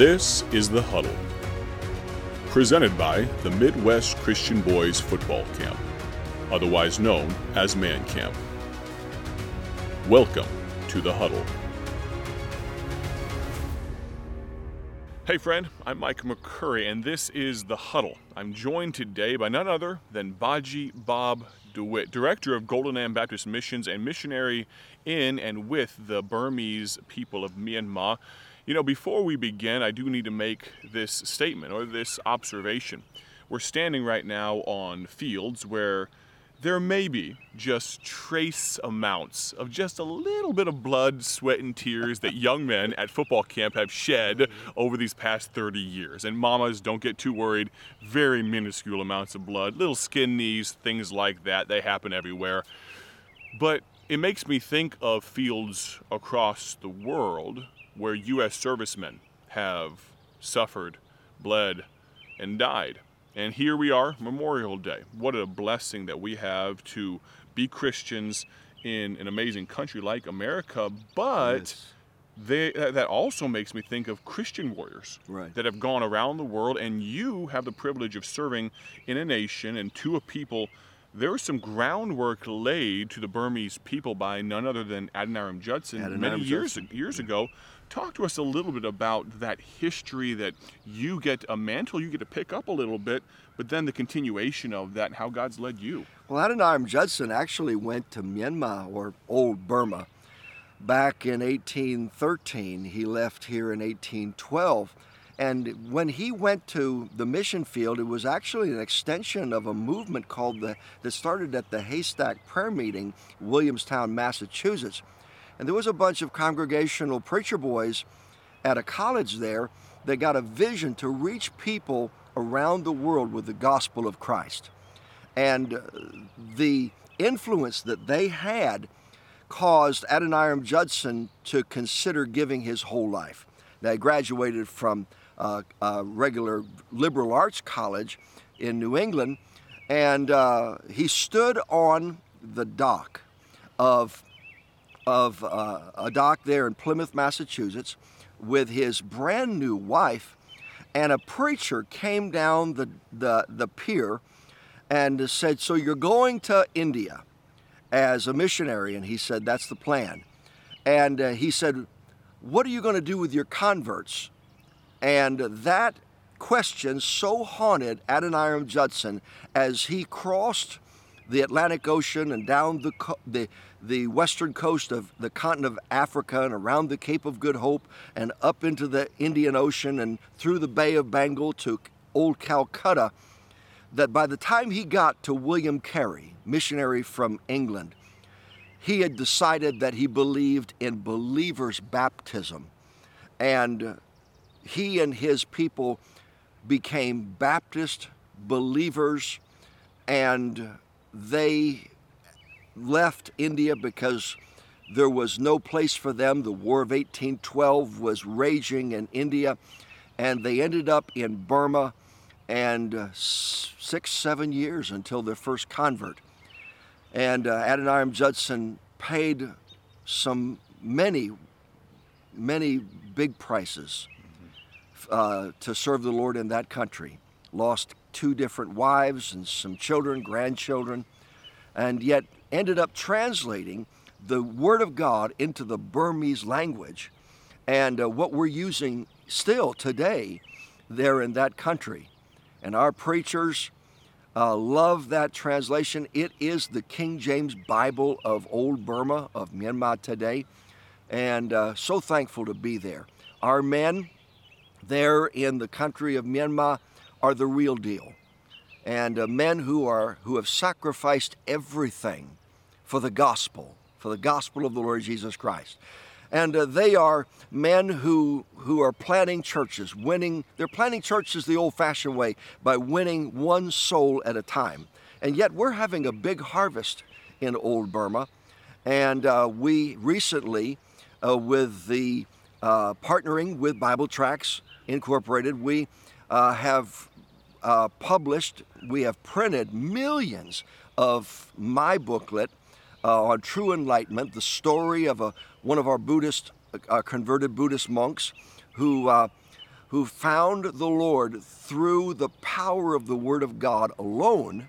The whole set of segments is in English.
This is The Huddle, presented by the Midwest Christian Boys Football Camp, otherwise known as Man Camp. Welcome to The Huddle. Hey, friend, I'm Mike McCurry, and this is The Huddle. I'm joined today by none other than Baji Bob DeWitt, Director of Golden Am Baptist Missions and missionary in and with the Burmese people of Myanmar. You know, before we begin, I do need to make this statement or this observation. We're standing right now on fields where there may be just trace amounts of just a little bit of blood, sweat, and tears that young men at football camp have shed over these past 30 years. And mamas, don't get too worried, very minuscule amounts of blood, little skin knees, things like that, they happen everywhere. But it makes me think of fields across the world where U.S. servicemen have suffered, bled, and died. And here we are, Memorial Day. What a blessing that we have to be Christians in an amazing country like America, but Yes. they, uh, that also makes me think of Christian warriors Right. that have gone around the world, and you have the privilege of serving in a nation and to a people. There was some groundwork laid to the Burmese people by none other than Adoniram Judson many Adoniram years Judson. years ago. Talk to us a little bit about that history that you get a mantle you get to pick up a little bit, but then the continuation of that and how God's led you. Well, Adoniram Judson actually went to Myanmar or Old Burma back in 1813. He left here in 1812. And when he went to the mission field, it was actually an extension of a movement called the that started at the Haystack Prayer Meeting, Williamstown, Massachusetts. And there was a bunch of congregational preacher boys at a college there that got a vision to reach people around the world with the gospel of Christ. And uh, the influence that they had caused Adoniram Judson to consider giving his whole life. Now, he graduated from uh, a regular liberal arts college in New England, and uh, he stood on the dock of of uh, a dock there in Plymouth, Massachusetts, with his brand new wife, and a preacher came down the, the, the pier and said, So you're going to India as a missionary? And he said, That's the plan. And uh, he said, What are you going to do with your converts? And that question so haunted Adoniram Judson as he crossed the Atlantic Ocean and down the, co- the, the western coast of the continent of Africa and around the Cape of Good Hope and up into the Indian Ocean and through the Bay of Bengal to Old Calcutta, that by the time he got to William Carey, missionary from England, he had decided that he believed in believers' baptism. And he and his people became Baptist believers and they left India because there was no place for them. The War of 1812 was raging in India, and they ended up in Burma and uh, six, seven years until their first convert. And uh, Adoniram Judson paid some many, many big prices uh, to serve the Lord in that country. Lost two different wives and some children, grandchildren, and yet ended up translating the Word of God into the Burmese language and uh, what we're using still today there in that country. And our preachers uh, love that translation. It is the King James Bible of Old Burma, of Myanmar today, and uh, so thankful to be there. Our men, there in the country of Myanmar are the real deal. And uh, men who are who have sacrificed everything for the gospel, for the gospel of the Lord Jesus Christ. And uh, they are men who who are planting churches, winning they're planting churches the old-fashioned way by winning one soul at a time. And yet we're having a big harvest in old Burma. And uh, we recently, uh, with the uh, partnering with Bible Tracts Incorporated, we uh, have uh, published, we have printed millions of my booklet uh, on true enlightenment, the story of a, one of our Buddhist, uh, converted Buddhist monks who uh, who found the Lord through the power of the Word of God alone.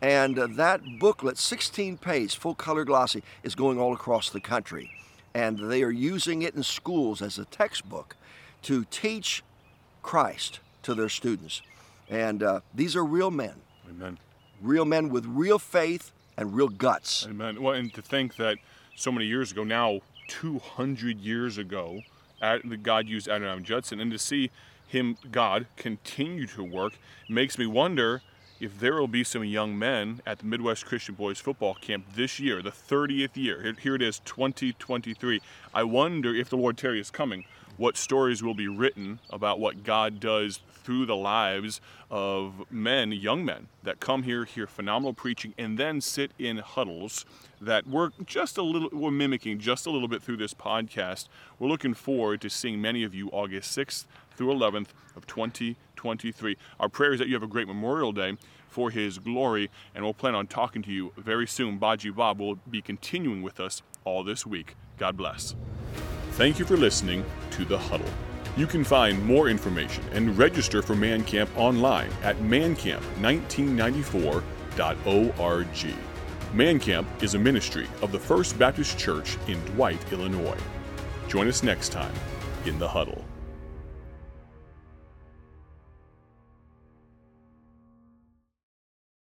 And that booklet, 16 page, full color glossy, is going all across the country. And they are using it in schools as a textbook to teach Christ to their students. And uh, these are real men. Amen. Real men with real faith and real guts. Amen. Well, and to think that so many years ago, now 200 years ago, God used Adoniram Judson, and to see him, God, continue to work, makes me wonder if there will be some young men at the Midwest Christian Boys Football Camp this year, the 30th year. Here it is, 2023. I wonder if the Lord tarry is coming what stories will be written about what God does through the lives of men, young men, that come here, hear phenomenal preaching, and then sit in huddles that we're just a little, we're mimicking just a little bit through this podcast. We're looking forward to seeing many of you August 6th through 11th of 2023. Our prayer is that you have a great Memorial Day for His glory, and we'll plan on talking to you very soon. Baji Bob will be continuing with us all this week. God bless. Thank you for listening to The Huddle. You can find more information and register for Man Camp online at mancamp1994.org. Man Camp is a ministry of the First Baptist Church in Dwight, Illinois. Join us next time in The Huddle.